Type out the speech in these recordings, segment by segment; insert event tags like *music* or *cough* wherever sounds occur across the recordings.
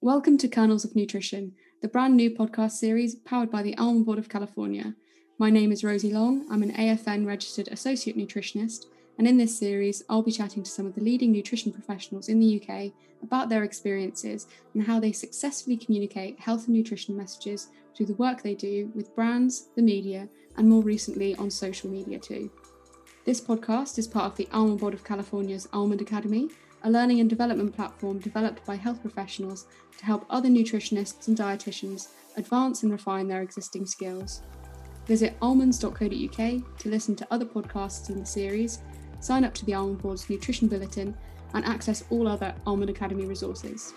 Welcome to Kernels of Nutrition, the brand new podcast series powered by the Almond Board of California. My name is Rosie Long. I'm an AFN registered associate nutritionist, and in this series, I'll be chatting to some of the leading nutrition professionals in the UK about their experiences and how they successfully communicate health and nutrition messages through the work they do with brands, the media, and more recently on social media too. This podcast is part of the Almond Board of California's Almond Academy, a learning and development platform developed by health professionals to help other nutritionists and dietitians advance and refine their existing skills. Visit almonds.co.uk to listen to other podcasts in the series, sign up to the Almond Board's Nutrition Bulletin, and access all other Almond Academy resources.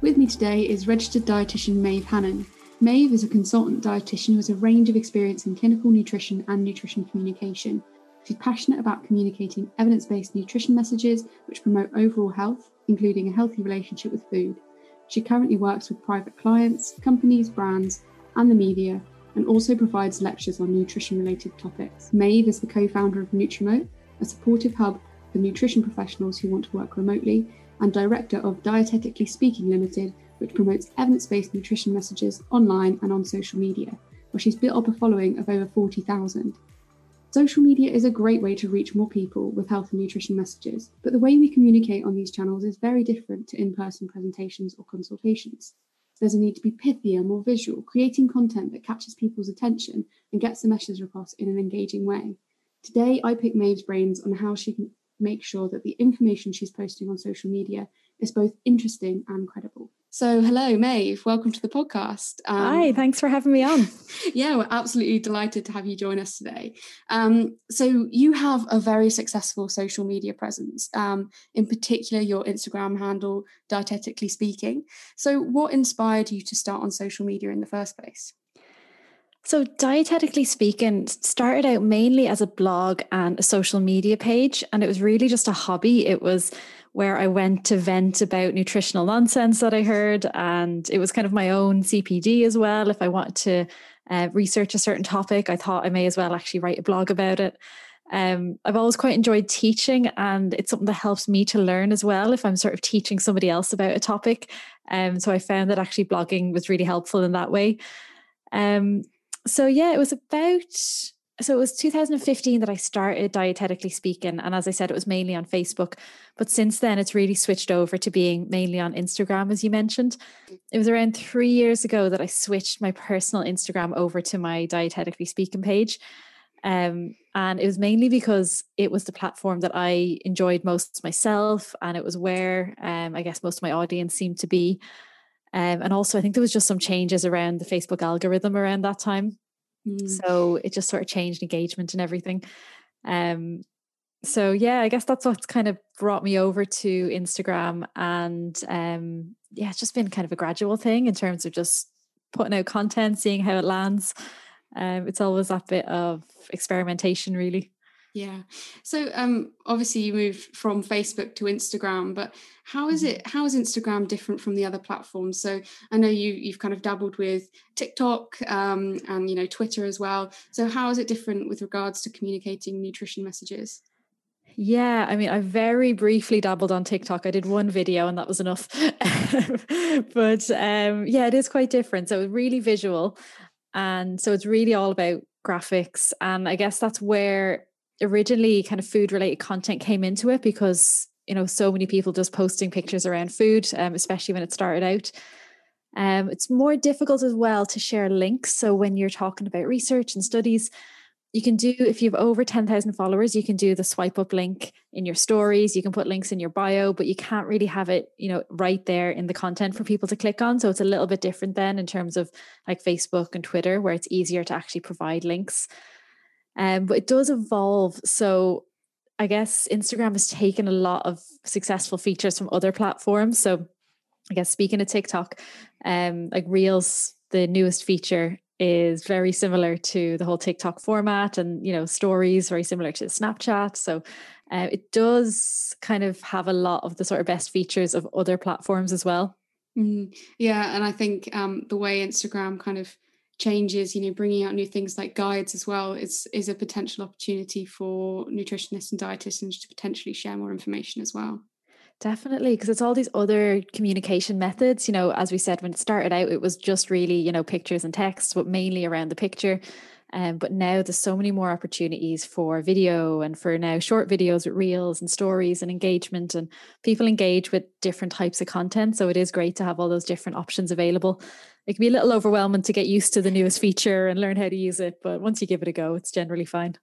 With me today is registered dietitian Maeve Hanan. Maeve is a consultant dietitian who has a range of experience in clinical nutrition and nutrition communication. She's passionate about communicating evidence based nutrition messages which promote overall health, including a healthy relationship with food. She currently works with private clients, companies, brands, and the media, and also provides lectures on nutrition related topics. Maeve is the co founder of Nutrimote, a supportive hub for nutrition professionals who want to work remotely and director of Dietetically Speaking Limited, which promotes evidence based nutrition messages online and on social media, where she's built up a following of over 40,000. Social media is a great way to reach more people with health and nutrition messages, but the way we communicate on these channels is very different to in person presentations or consultations. There's a need to be pithier, more visual, creating content that catches people's attention and gets the message across in an engaging way. Today, I pick Maeve's brains on how she can make sure that the information she's posting on social media is both interesting and credible. So, hello, Maeve. Welcome to the podcast. Um, Hi, thanks for having me on. *laughs* yeah, we're absolutely delighted to have you join us today. Um, so, you have a very successful social media presence, um, in particular, your Instagram handle, Dietetically Speaking. So, what inspired you to start on social media in the first place? So, dietetically speaking, started out mainly as a blog and a social media page, and it was really just a hobby. It was where I went to vent about nutritional nonsense that I heard, and it was kind of my own CPD as well. If I wanted to uh, research a certain topic, I thought I may as well actually write a blog about it. Um, I've always quite enjoyed teaching, and it's something that helps me to learn as well if I'm sort of teaching somebody else about a topic. Um, so I found that actually blogging was really helpful in that way. Um, so yeah, it was about so it was 2015 that I started dietetically speaking. And as I said, it was mainly on Facebook. But since then, it's really switched over to being mainly on Instagram, as you mentioned. It was around three years ago that I switched my personal Instagram over to my dietetically speaking page. Um, and it was mainly because it was the platform that I enjoyed most myself. And it was where um, I guess most of my audience seemed to be. Um, and also, I think there was just some changes around the Facebook algorithm around that time. Mm. So it just sort of changed engagement and everything. Um, so yeah, I guess that's what's kind of brought me over to Instagram, and um, yeah, it's just been kind of a gradual thing in terms of just putting out content, seeing how it lands. Um, it's always that bit of experimentation, really. Yeah. So um obviously you moved from Facebook to Instagram, but how is mm-hmm. it how is Instagram different from the other platforms? So I know you you've kind of dabbled with TikTok um and you know Twitter as well. So how is it different with regards to communicating nutrition messages? Yeah, I mean, I very briefly dabbled on TikTok. I did one video and that was enough. *laughs* but um, yeah, it is quite different. So it's really visual. And so it's really all about graphics. And I guess that's where originally kind of food related content came into it because you know so many people just posting pictures around food um, especially when it started out. Um, it's more difficult as well to share links. So when you're talking about research and studies you can do if you have over 10,000 followers you can do the swipe up link in your stories. You can put links in your bio but you can't really have it you know right there in the content for people to click on. So it's a little bit different then in terms of like Facebook and Twitter where it's easier to actually provide links um, but it does evolve. So I guess Instagram has taken a lot of successful features from other platforms. So I guess speaking of TikTok, um, like Reels, the newest feature is very similar to the whole TikTok format and you know stories very similar to Snapchat so uh, it does kind of have a lot of the sort of best features of other platforms as well mm, yeah and I think um, the way Instagram kind of changes, you know, bringing out new things like guides as well is is a potential opportunity for nutritionists and dietitians to potentially share more information as well. Definitely, because it's all these other communication methods. You know, as we said, when it started out, it was just really, you know, pictures and text, but mainly around the picture. Um, but now there's so many more opportunities for video and for now short videos with reels and stories and engagement and people engage with different types of content. So it is great to have all those different options available. It can be a little overwhelming to get used to the newest feature and learn how to use it, but once you give it a go, it's generally fine.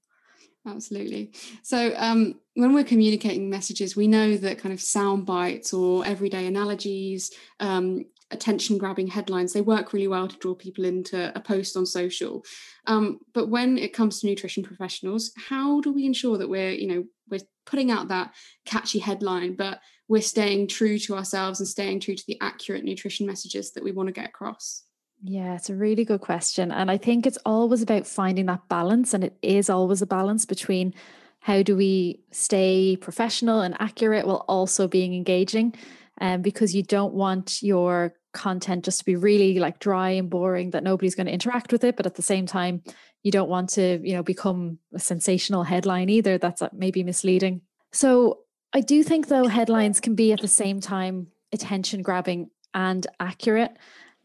Absolutely. So um, when we're communicating messages, we know that kind of sound bites or everyday analogies, um, attention grabbing headlines they work really well to draw people into a post on social um, but when it comes to nutrition professionals how do we ensure that we're you know we're putting out that catchy headline but we're staying true to ourselves and staying true to the accurate nutrition messages that we want to get across yeah, it's a really good question. And I think it's always about finding that balance. And it is always a balance between how do we stay professional and accurate while also being engaging. Um, because you don't want your content just to be really like dry and boring that nobody's going to interact with it but at the same time you don't want to you know become a sensational headline either that's maybe misleading so i do think though headlines can be at the same time attention grabbing and accurate.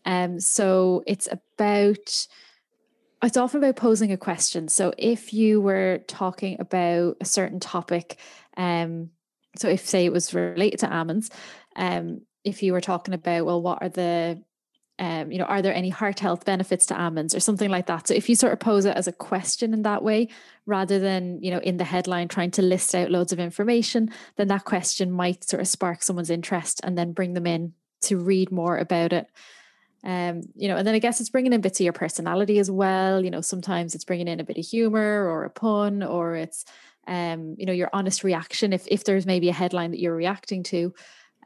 Um so it's about it's often about posing a question. So if you were talking about a certain topic um so if say it was related to almonds um if you were talking about, well, what are the um, you know, are there any heart health benefits to almonds or something like that? So if you sort of pose it as a question in that way, rather than, you know, in the headline trying to list out loads of information, then that question might sort of spark someone's interest and then bring them in to read more about it. Um, you know, and then I guess it's bringing in bits of your personality as well. You know, sometimes it's bringing in a bit of humor or a pun or it's, um, you know, your honest reaction. If, if there's maybe a headline that you're reacting to,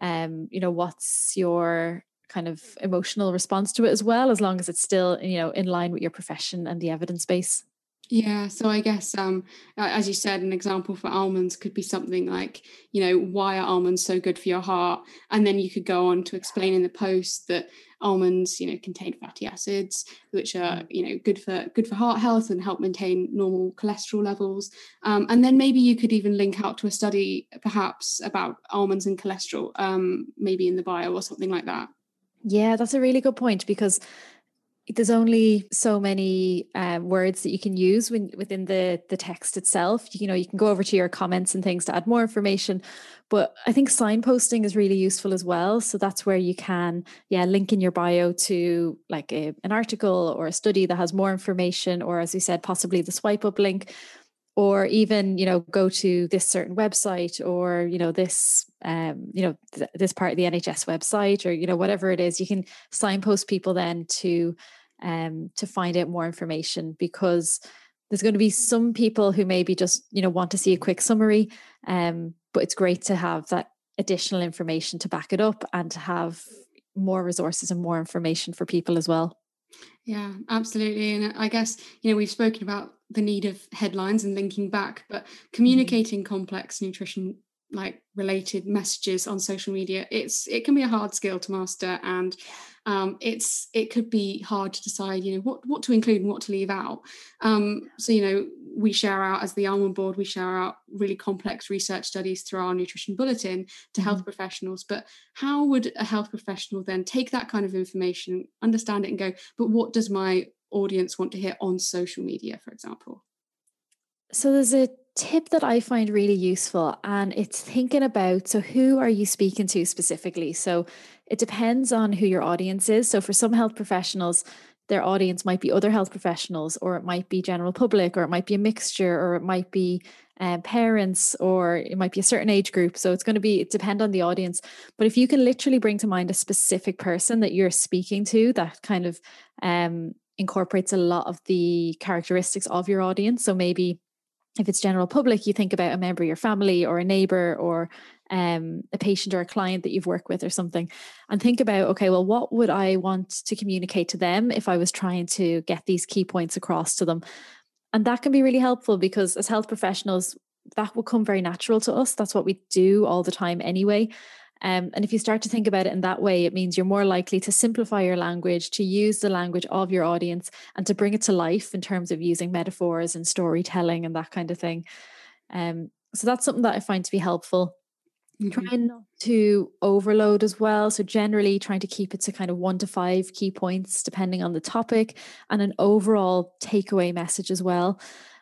um, you know, what's your kind of emotional response to it as well, as long as it's still, you know, in line with your profession and the evidence base. Yeah, so I guess um, as you said, an example for almonds could be something like, you know, why are almonds so good for your heart? And then you could go on to explain in the post that almonds, you know, contain fatty acids, which are, mm. you know, good for good for heart health and help maintain normal cholesterol levels. Um, and then maybe you could even link out to a study, perhaps about almonds and cholesterol, um, maybe in the bio or something like that. Yeah, that's a really good point because there's only so many um, words that you can use when, within the the text itself. You know, you can go over to your comments and things to add more information, but I think signposting is really useful as well. So that's where you can, yeah, link in your bio to like a, an article or a study that has more information, or as we said, possibly the swipe up link, or even you know go to this certain website or you know this um, you know th- this part of the NHS website or you know whatever it is. You can signpost people then to um, to find out more information because there's going to be some people who maybe just you know want to see a quick summary um, but it's great to have that additional information to back it up and to have more resources and more information for people as well yeah absolutely and i guess you know we've spoken about the need of headlines and linking back but mm-hmm. communicating mm-hmm. complex nutrition like related messages on social media it's it can be a hard skill to master and um, it's it could be hard to decide you know what what to include and what to leave out um, so you know we share out as the almond board we share out really complex research studies through our nutrition bulletin to health mm-hmm. professionals but how would a health professional then take that kind of information understand it and go but what does my audience want to hear on social media for example so there's a tip that I find really useful, and it's thinking about so who are you speaking to specifically? So it depends on who your audience is. So for some health professionals, their audience might be other health professionals, or it might be general public, or it might be a mixture, or it might be um, parents, or it might be a certain age group. So it's going to be depend on the audience. But if you can literally bring to mind a specific person that you're speaking to, that kind of um, incorporates a lot of the characteristics of your audience. So maybe if it's general public, you think about a member of your family or a neighbor or um, a patient or a client that you've worked with or something, and think about, okay, well, what would I want to communicate to them if I was trying to get these key points across to them? And that can be really helpful because as health professionals, that will come very natural to us. That's what we do all the time anyway. Um, and if you start to think about it in that way, it means you're more likely to simplify your language, to use the language of your audience, and to bring it to life in terms of using metaphors and storytelling and that kind of thing. Um, so that's something that I find to be helpful. Mm-hmm. Trying not to overload as well. So, generally, trying to keep it to kind of one to five key points, depending on the topic, and an overall takeaway message as well.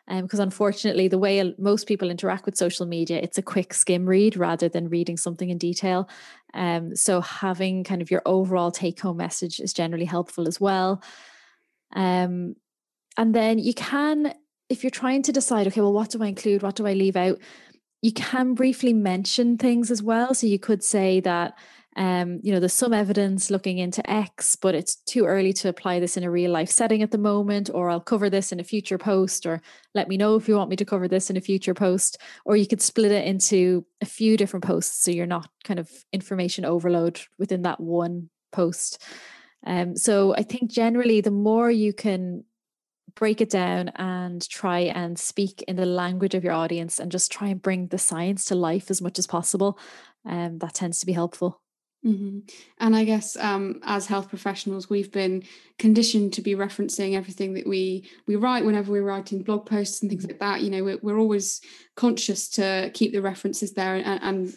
Um, because unfortunately, the way most people interact with social media, it's a quick skim read rather than reading something in detail. Um, so, having kind of your overall take home message is generally helpful as well. Um, and then you can, if you're trying to decide, okay, well, what do I include? What do I leave out? you can briefly mention things as well. So you could say that, um, you know, there's some evidence looking into X, but it's too early to apply this in a real life setting at the moment, or I'll cover this in a future post, or let me know if you want me to cover this in a future post. Or you could split it into a few different posts so you're not kind of information overload within that one post. Um, so I think generally the more you can break it down and try and speak in the language of your audience and just try and bring the science to life as much as possible. Um, that tends to be helpful. Mm-hmm. And I guess um, as health professionals, we've been conditioned to be referencing everything that we we write whenever we're writing blog posts and things like that. You know, we're, we're always conscious to keep the references there and, and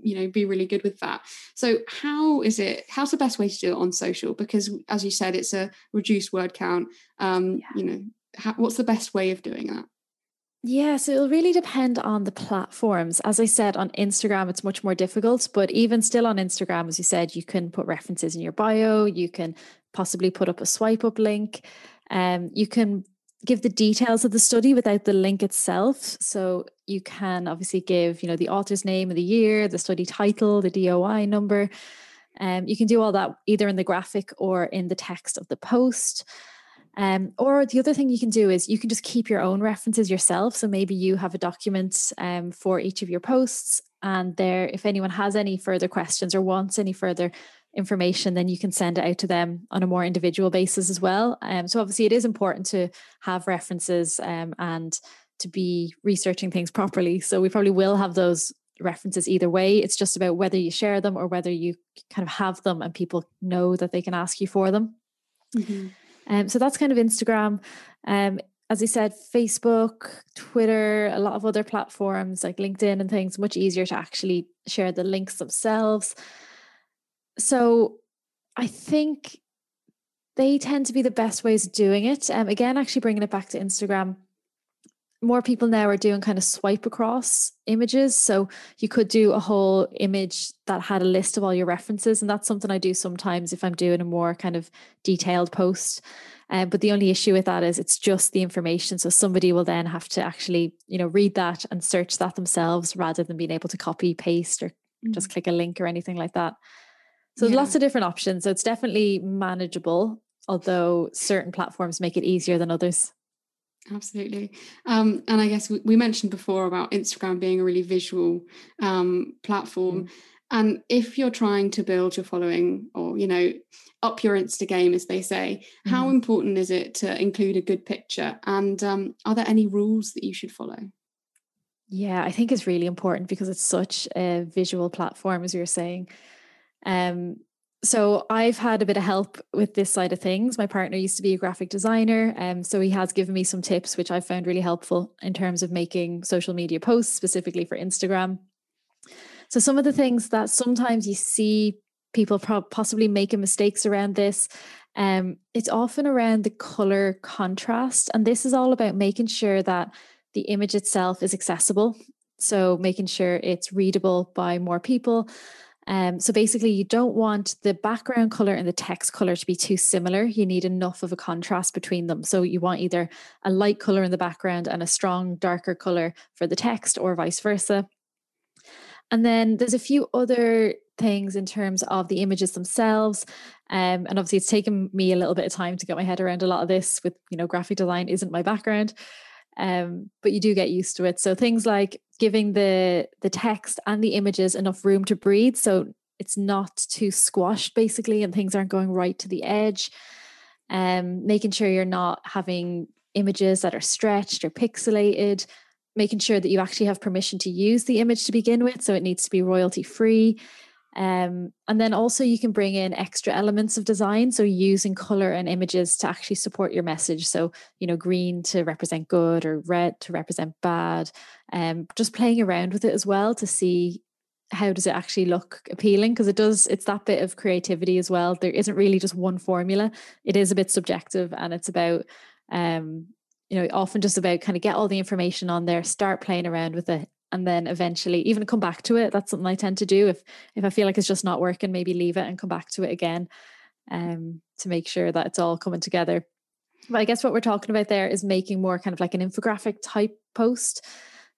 you know be really good with that so how is it how's the best way to do it on social because as you said it's a reduced word count um yeah. you know how, what's the best way of doing that yeah, so it'll really depend on the platforms. As I said, on Instagram, it's much more difficult, but even still on Instagram, as you said, you can put references in your bio, you can possibly put up a swipe up link, um, you can give the details of the study without the link itself. So you can obviously give, you know, the author's name of the year, the study title, the DOI number. Um, you can do all that either in the graphic or in the text of the post. Um, or the other thing you can do is you can just keep your own references yourself. So maybe you have a document um, for each of your posts, and there, if anyone has any further questions or wants any further information, then you can send it out to them on a more individual basis as well. Um, so obviously, it is important to have references um, and to be researching things properly. So we probably will have those references either way. It's just about whether you share them or whether you kind of have them and people know that they can ask you for them. Mm-hmm. Um, so that's kind of Instagram. Um, as I said, Facebook, Twitter, a lot of other platforms like LinkedIn and things, much easier to actually share the links themselves. So I think they tend to be the best ways of doing it. Um, again, actually bringing it back to Instagram, more people now are doing kind of swipe across images. So you could do a whole image that had a list of all your references. And that's something I do sometimes if I'm doing a more kind of detailed post. Um, but the only issue with that is it's just the information. So somebody will then have to actually, you know, read that and search that themselves rather than being able to copy, paste, or mm-hmm. just click a link or anything like that. So yeah. lots of different options. So it's definitely manageable, although certain platforms make it easier than others. Absolutely. Um, and I guess we, we, mentioned before about Instagram being a really visual um, platform. Mm. And if you're trying to build your following or, you know, up your Insta game, as they say, mm. how important is it to include a good picture? And um, are there any rules that you should follow? Yeah, I think it's really important because it's such a visual platform, as you're saying. Um, so I've had a bit of help with this side of things. My partner used to be a graphic designer, um, so he has given me some tips, which I found really helpful in terms of making social media posts, specifically for Instagram. So some of the things that sometimes you see people pro- possibly making mistakes around this, um, it's often around the color contrast, and this is all about making sure that the image itself is accessible. So making sure it's readable by more people um, so basically, you don't want the background color and the text color to be too similar. You need enough of a contrast between them. So you want either a light color in the background and a strong, darker color for the text, or vice versa. And then there's a few other things in terms of the images themselves. Um, and obviously, it's taken me a little bit of time to get my head around a lot of this. With you know, graphic design isn't my background um, but you do get used to it. So things like giving the the text and the images enough room to breathe, so it's not too squashed basically, and things aren't going right to the edge. Um, making sure you're not having images that are stretched or pixelated. Making sure that you actually have permission to use the image to begin with, so it needs to be royalty free. Um, and then also you can bring in extra elements of design. So using color and images to actually support your message. So, you know, green to represent good or red to represent bad. Um, just playing around with it as well to see how does it actually look appealing because it does it's that bit of creativity as well there isn't really just one formula it is a bit subjective and it's about um you know often just about kind of get all the information on there start playing around with it and then eventually even come back to it. That's something i tend to do. If if i feel like it's just not working maybe leave it and come back to it again um to make sure that it's all coming together. But i guess what we're talking about there is making more kind of like an infographic type post.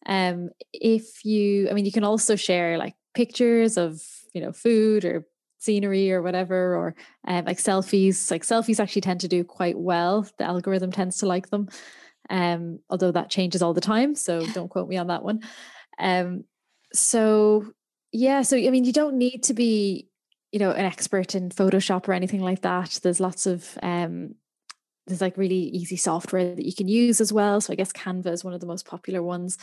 Um if you i mean you can also share like pictures of you know food or scenery or whatever or um, like selfies. Like selfies actually tend to do quite well. The algorithm tends to like them. Um although that changes all the time so *laughs* don't quote me on that one um, so yeah, so I mean, you don't need to be, you know, an expert in Photoshop or anything like that. There's lots of um, there's like really easy software that you can use as well. So I guess Canva is one of the most popular ones.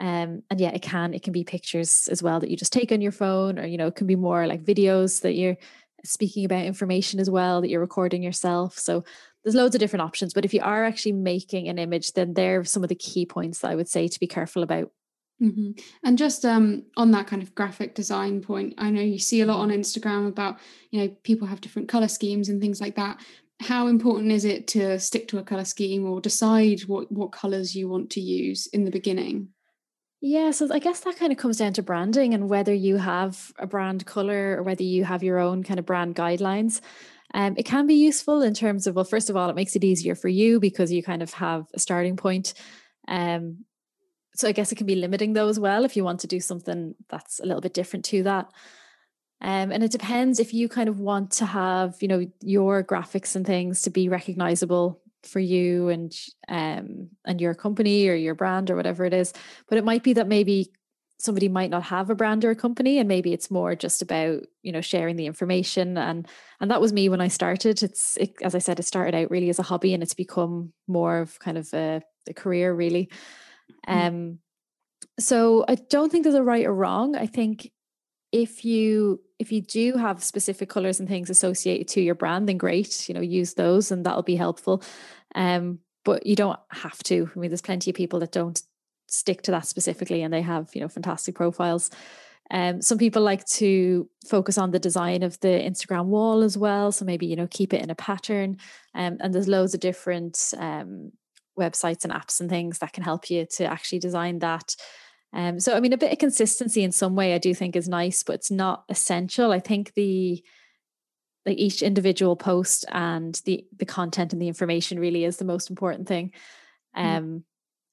Um, and yeah, it can it can be pictures as well that you just take on your phone, or you know, it can be more like videos that you're speaking about information as well that you're recording yourself. So there's loads of different options. But if you are actually making an image, then there are some of the key points that I would say to be careful about. Mm-hmm. And just um, on that kind of graphic design point, I know you see a lot on Instagram about, you know, people have different color schemes and things like that. How important is it to stick to a color scheme or decide what, what colors you want to use in the beginning? Yeah, so I guess that kind of comes down to branding and whether you have a brand color or whether you have your own kind of brand guidelines. Um, it can be useful in terms of, well, first of all, it makes it easier for you because you kind of have a starting point. Um, so I guess it can be limiting though as well if you want to do something that's a little bit different to that. Um, and it depends if you kind of want to have, you know, your graphics and things to be recognizable for you and um and your company or your brand or whatever it is. But it might be that maybe somebody might not have a brand or a company and maybe it's more just about you know sharing the information and and that was me when i started it's it, as i said it started out really as a hobby and it's become more of kind of a, a career really. Um, so I don't think there's a right or wrong. I think if you if you do have specific colors and things associated to your brand, then great, you know, use those and that'll be helpful. Um, but you don't have to. I mean, there's plenty of people that don't stick to that specifically and they have, you know, fantastic profiles. Um, some people like to focus on the design of the Instagram wall as well. So maybe, you know, keep it in a pattern. Um, and there's loads of different um, websites and apps and things that can help you to actually design that. Um, so, I mean, a bit of consistency in some way I do think is nice, but it's not essential. I think the like each individual post and the the content and the information really is the most important thing. Mm. Um, mm.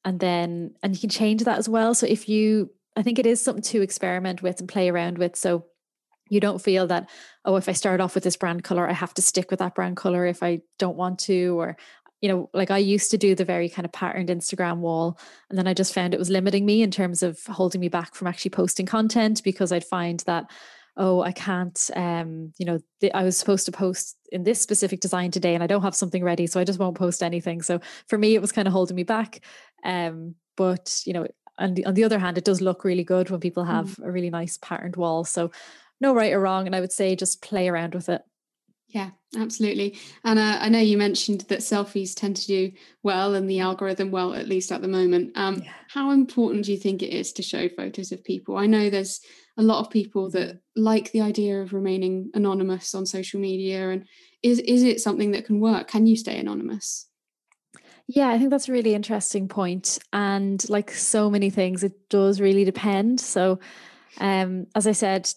and then and you can change that as well. So if you, I think it is something to experiment with and play around with. So you don't feel that oh if i start off with this brand color i have to stick with that brand color if i don't want to or you know, like I used to do the very kind of patterned Instagram wall. And then I just found it was limiting me in terms of holding me back from actually posting content because I'd find that, oh, I can't, um, you know, the, I was supposed to post in this specific design today and I don't have something ready. So I just won't post anything. So for me, it was kind of holding me back. Um, but, you know, and on the other hand, it does look really good when people have mm. a really nice patterned wall. So no right or wrong. And I would say just play around with it. Yeah, absolutely. And uh, I know you mentioned that selfies tend to do well and the algorithm well, at least at the moment. Um, yeah. How important do you think it is to show photos of people? I know there's a lot of people that mm-hmm. like the idea of remaining anonymous on social media. And is, is it something that can work? Can you stay anonymous? Yeah, I think that's a really interesting point. And like so many things, it does really depend. So, um, as I said,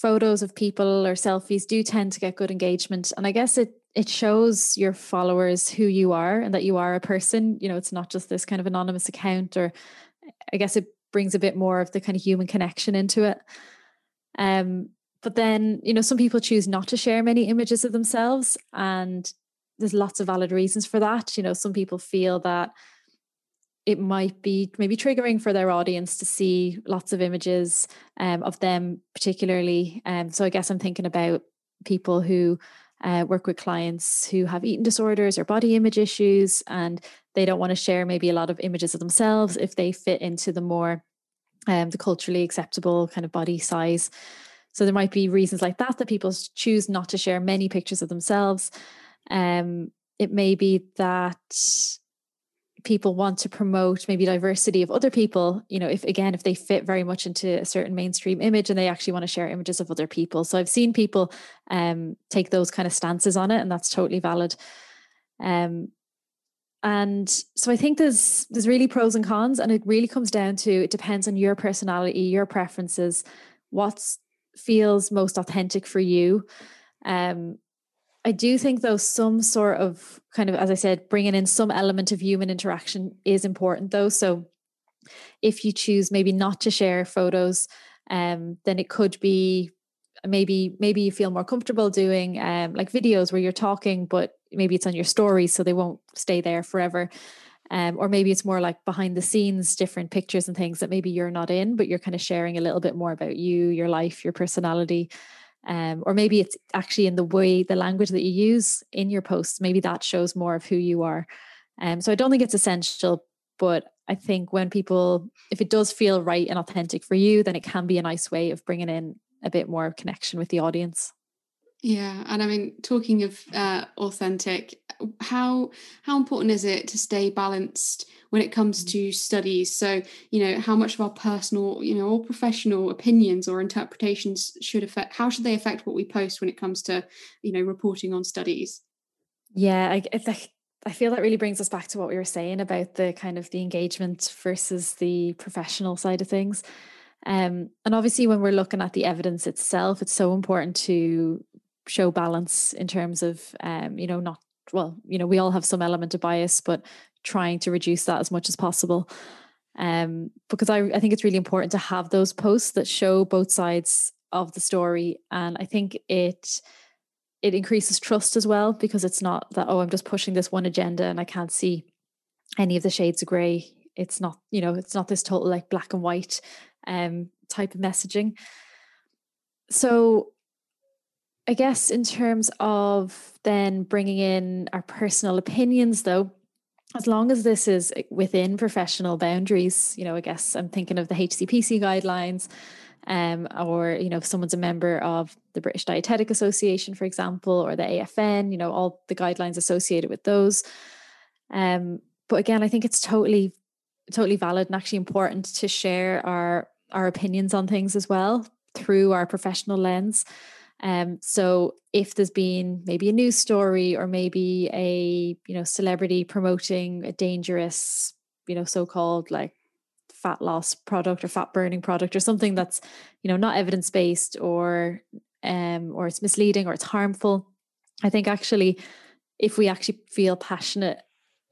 photos of people or selfies do tend to get good engagement and i guess it it shows your followers who you are and that you are a person. You know it's not just this kind of anonymous account or i guess it brings a bit more of the kind of human connection into it. Um but then you know some people choose not to share many images of themselves and there's lots of valid reasons for that. You know some people feel that it might be maybe triggering for their audience to see lots of images um, of them particularly um, so i guess i'm thinking about people who uh, work with clients who have eating disorders or body image issues and they don't want to share maybe a lot of images of themselves if they fit into the more um, the culturally acceptable kind of body size So there might be reasons like that that people choose not to share many pictures of themselves. Um, it may be that people want to promote maybe diversity of other people you know if again if they fit very much into a certain mainstream image and they actually want to share images of other people. So i've seen people um take those kind of stances on it and that's totally valid. Um and so i think there's there's really pros and cons and it really comes down to it depends on your personality your preferences what feels most authentic for you. Um I do think, though, some sort of kind of, as I said, bringing in some element of human interaction is important, though. So if you choose maybe not to share photos, um, then it could be maybe maybe you feel more comfortable doing um, like videos where you're talking, but maybe it's on your stories, so they won't stay there forever. Um, or maybe it's more like behind the scenes, different pictures and things that maybe you're not in, but you're kind of sharing a little bit more about you, your life, your personality um, or maybe it's actually in the way the language that you use in your posts maybe that shows more of who you are. Um, so i don't think it's essential but i think when people if it does feel right and authentic for you then it can be a nice way of bringing in a bit more connection with the audience. Yeah, and I mean, talking of uh, authentic, how how important is it to stay balanced when it comes mm. to studies? So, you know, how much of our personal, you know, or professional opinions or interpretations should affect? How should they affect what we post when it comes to, you know, reporting on studies? Yeah, I, I, I feel that really brings us back to what we were saying about the kind of the engagement versus the professional side of things. Um, and obviously, when we're looking at the evidence itself, it's so important to show balance in terms of um, you know not well you know we all have some element of bias but trying to reduce that as much as possible. Um, because I, I think it's really important to have those posts that show both sides of the story and i think it it increases trust as well because it's not that oh i'm just pushing this one agenda and i can't see any of the shades of gray it's not you know it's not this total like black and white um type of messaging. So I guess in terms of then bringing in our personal opinions, though, as long as this is within professional boundaries, you know, I guess I'm thinking of the HCPC guidelines, um, or you know, if someone's a member of the British Dietetic Association, for example, or the AFN, you know, all the guidelines associated with those. Um, but again, I think it's totally, totally valid and actually important to share our our opinions on things as well through our professional lens. Um, so if there's been maybe a news story or maybe a you know celebrity promoting a dangerous you know so-called like fat loss product or fat burning product or something that's you know not evidence based or um or it's misleading or it's harmful i think actually if we actually feel passionate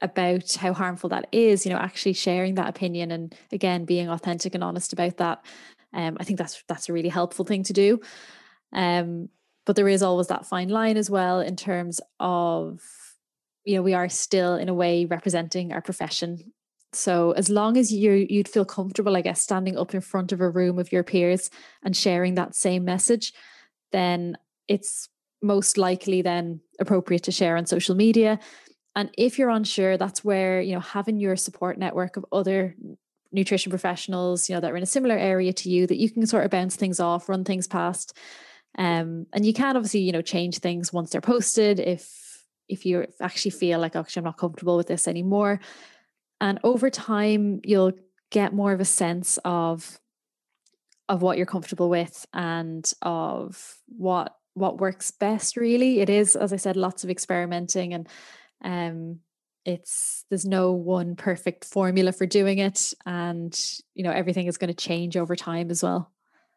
about how harmful that is you know actually sharing that opinion and again being authentic and honest about that um i think that's that's a really helpful thing to do um, but there is always that fine line as well in terms of, you know, we are still in a way representing our profession. So as long as you you'd feel comfortable, I guess, standing up in front of a room of your peers and sharing that same message, then it's most likely then appropriate to share on social media. And if you're unsure, that's where, you know, having your support network of other nutrition professionals, you know, that are in a similar area to you that you can sort of bounce things off, run things past um, and you can obviously, you know, change things once they're posted if if you actually feel like actually I'm not comfortable with this anymore. And over time, you'll get more of a sense of of what you're comfortable with and of what what works best really it is as i said lots of experimenting and um it's there's no one perfect formula for doing it and you know everything is going to change over time as well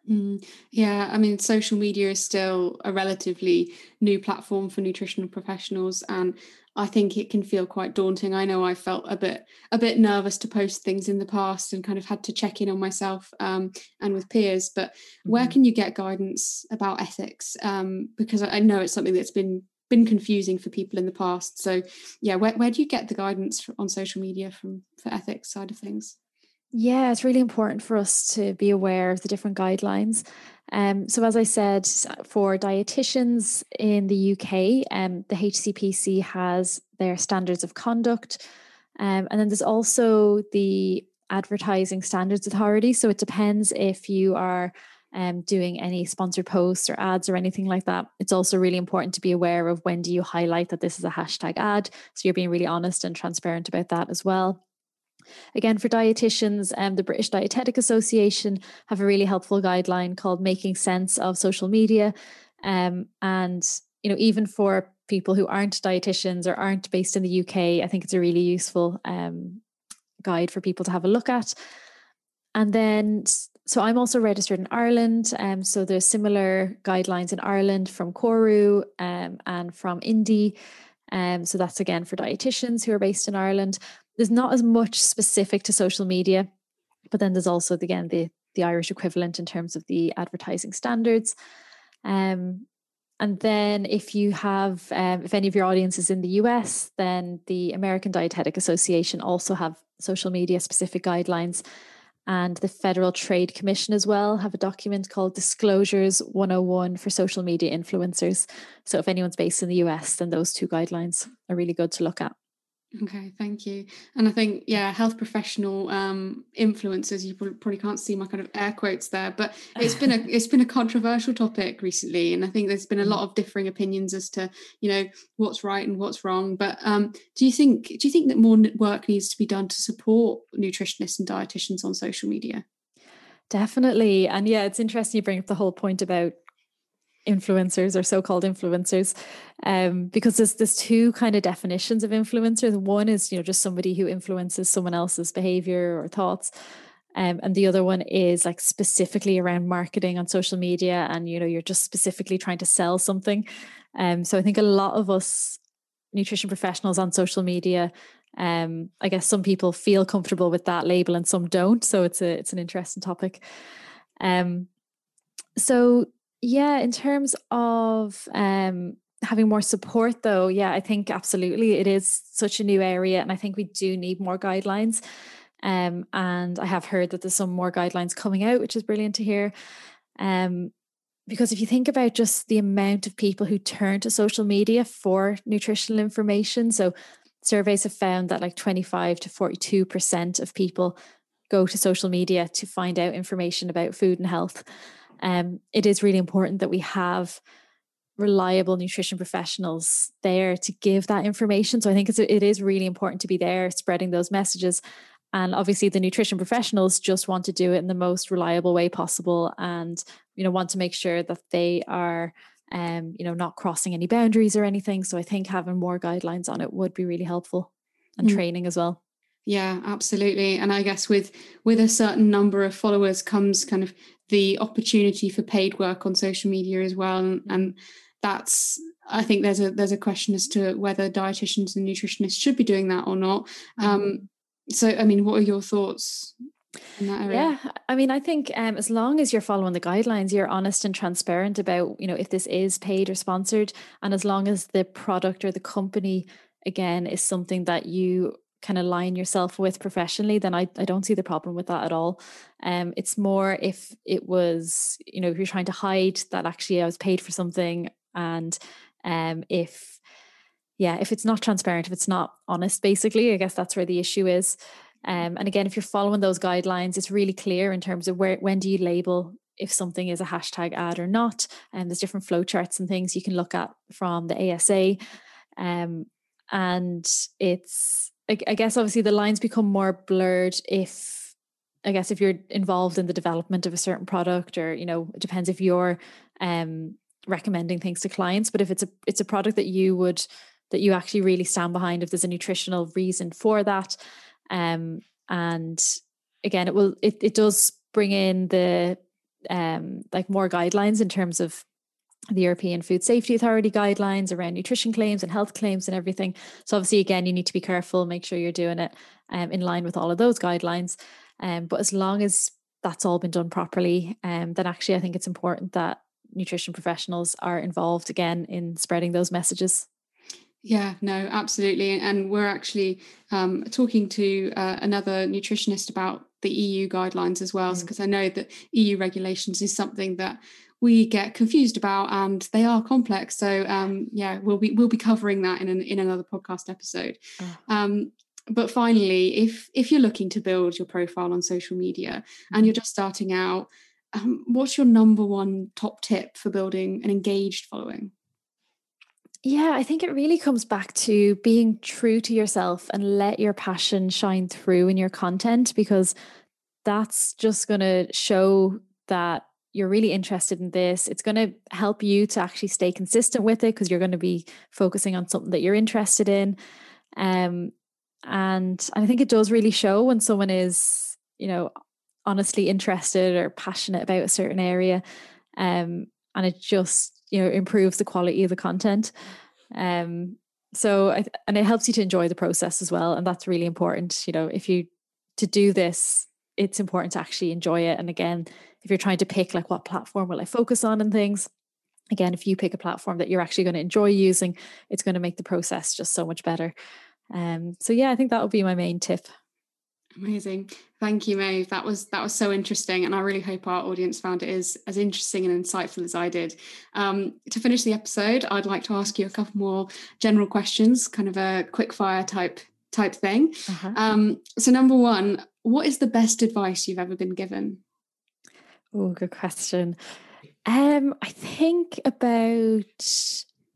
Mm, yeah, I mean, social media is still a relatively new platform for nutritional professionals, and I think it can feel quite daunting. I know I felt a bit a bit nervous to post things in the past, and kind of had to check in on myself um, and with peers. But mm-hmm. where can you get guidance about ethics? Um, because I know it's something that's been been confusing for people in the past. So, yeah, where where do you get the guidance on social media from for ethics side of things? Yeah, it's really important for us to be aware of the different guidelines. Um, so, as I said, for dietitians in the UK, um, the HCPC has their standards of conduct. Um, and then there's also the Advertising Standards Authority. So, it depends if you are um, doing any sponsored posts or ads or anything like that. It's also really important to be aware of when do you highlight that this is a hashtag ad. So you're being really honest and transparent about that as well. Again, for dietitians, um, the British Dietetic Association have a really helpful guideline called Making Sense of Social Media. Um, and, you know, even for people who aren't dietitians or aren't based in the UK, I think it's a really useful um, guide for people to have a look at. And then, so I'm also registered in Ireland. Um, so there's similar guidelines in Ireland from Corú um, and from INDI. Um, so that's again for dietitians who are based in Ireland. There's not as much specific to social media, but then there's also again the the Irish equivalent in terms of the advertising standards. Um, and then if you have, um, if any of your audience is in the US, then the American Dietetic Association also have social media specific guidelines. And the Federal Trade Commission as well have a document called Disclosures 101 for social media influencers. So if anyone's based in the US, then those two guidelines are really good to look at. Okay, thank you. And I think, yeah, health professional um, influencers. You probably can't see my kind of air quotes there, but it's been a *laughs* it's been a controversial topic recently, and I think there's been a lot mm. of differing opinions as to you know what's right and what's wrong. But um, do you think do you think that more work needs to be done to support nutritionists and dietitians on social media? Definitely, and yeah, it's interesting you bring up the whole point about influencers or so-called influencers um, because there's there's two kind of definitions of influencers. One is you know just somebody who influences someone else's behavior or thoughts um, and the other one is like specifically around marketing on social media and you know you're just specifically trying to sell something. Um, so i think a lot of us nutrition professionals on social media um, i guess some people feel comfortable with that label and some don't so it's a it's an interesting topic. Um, so yeah, in terms of um, having more support, though, yeah, I think absolutely it is such a new area, and I think we do need more guidelines. Um, and I have heard that there's some more guidelines coming out, which is brilliant to hear. Um, because if you think about just the amount of people who turn to social media for nutritional information, so surveys have found that like 25 to 42% of people go to social media to find out information about food and health um, it is really important that we have reliable nutrition professionals there to give that information. So I think it's it is really important to be there spreading those messages. And obviously, the nutrition professionals just want to do it in the most reliable way possible, and you know want to make sure that they are, um, you know, not crossing any boundaries or anything. So I think having more guidelines on it would be really helpful, and mm. training as well. Yeah, absolutely. And I guess with with a certain number of followers comes kind of the opportunity for paid work on social media as well and, and that's I think there's a there's a question as to whether dietitians and nutritionists should be doing that or not. Um, mm-hmm. so, I mean, what are your thoughts Yeah, I mean, I think um, as long as you're following the guidelines, you're honest and transparent about, you know, if this is paid or sponsored, and as long as the product or the company, again, is something that you can align yourself with professionally, then I, I don't see the problem with that at all. Um, it's more if it was, you know, if you're trying to hide that actually I was paid for something and um, if yeah, if it's not transparent, if it's not honest, basically, I guess that's where the issue is. Um, and again, if you're following those guidelines, it's really clear in terms of where when do you label if something is a hashtag ad or not. And there's different flowcharts and things you can look at from the ASA. Um, and it's I, I guess obviously the lines become more blurred if I guess if you're involved in the development of a certain product or you know it depends if you're um recommending things to clients but if it's a it's a product that you would that you actually really stand behind if there's a nutritional reason for that um and again it will it, it does bring in the um like more guidelines in terms of the European Food Safety Authority guidelines around nutrition claims and health claims and everything. So obviously, again, you need to be careful, make sure you're doing it um, in line with all of those guidelines. Um, but as long as that's all been done properly, um, then actually I think it's important that nutrition professionals are involved again in spreading those messages. Yeah, no, absolutely. And we're actually um, talking to uh, another nutritionist about the EU guidelines as well, because mm. I know that EU regulations is something that we get confused about and they are complex so um, yeah we'll be we'll be covering that in an, in another podcast episode oh. um, but finally if if you're looking to build your profile on social media and you're just starting out um, what's your number one top tip for building an engaged following? Yeah, I think it really comes back to being true to yourself and let your passion shine through in your content because that's just going to show that you're really interested in this. It's going to help you to actually stay consistent with it because you're going to be focusing on something that you're interested in. Um, and I think it does really show when someone is, you know, honestly interested or passionate about a certain area. Um, and it just, you know, improves the quality of the content. Um, so, I, and it helps you to enjoy the process as well. And that's really important. You know, if you, to do this, it's important to actually enjoy it. And again, if you're trying to pick like what platform will I focus on and things, again, if you pick a platform that you're actually going to enjoy using, it's going to make the process just so much better. Um, so yeah, I think that would be my main tip. Amazing. Thank you, Maeve. That was that was so interesting. And I really hope our audience found it as, as interesting and insightful as I did. Um, to finish the episode, I'd like to ask you a couple more general questions, kind of a quick fire type type thing. Uh-huh. Um, so number one, what is the best advice you've ever been given? Oh, good question. Um, I think about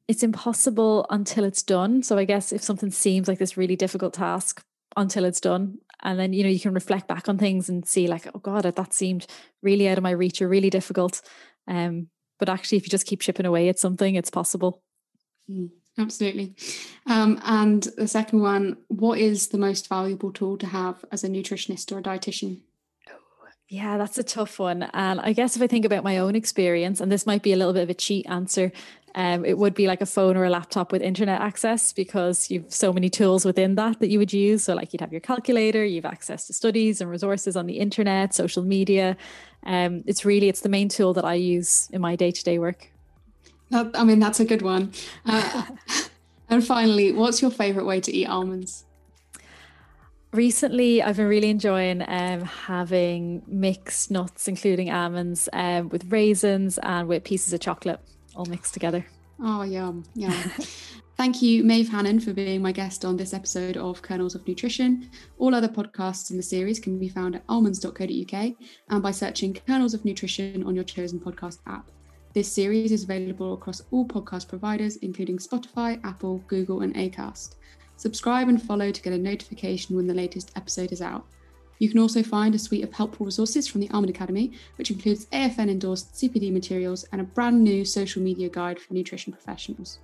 it's impossible until it's done. So I guess if something seems like this really difficult task until it's done, and then you know you can reflect back on things and see like, oh God, that seemed really out of my reach or really difficult. Um, but actually, if you just keep chipping away at something, it's possible. Mm, absolutely. Um, and the second one, what is the most valuable tool to have as a nutritionist or a dietitian? Yeah, that's a tough one. And I guess if I think about my own experience, and this might be a little bit of a cheat answer, um, it would be like a phone or a laptop with internet access because you've so many tools within that that you would use. So, like you'd have your calculator, you've access to studies and resources on the internet, social media. Um, it's really it's the main tool that I use in my day to day work. That, I mean, that's a good one. Uh, *laughs* and finally, what's your favorite way to eat almonds? Recently I've been really enjoying um, having mixed nuts, including almonds, um, with raisins and with pieces of chocolate all mixed together. Oh, yum, yum. *laughs* Thank you, Maeve Hanan, for being my guest on this episode of Kernels of Nutrition. All other podcasts in the series can be found at almonds.co.uk and by searching Kernels of Nutrition on your chosen podcast app. This series is available across all podcast providers, including Spotify, Apple, Google, and Acast. Subscribe and follow to get a notification when the latest episode is out. You can also find a suite of helpful resources from the Almond Academy, which includes AFN endorsed CPD materials and a brand new social media guide for nutrition professionals.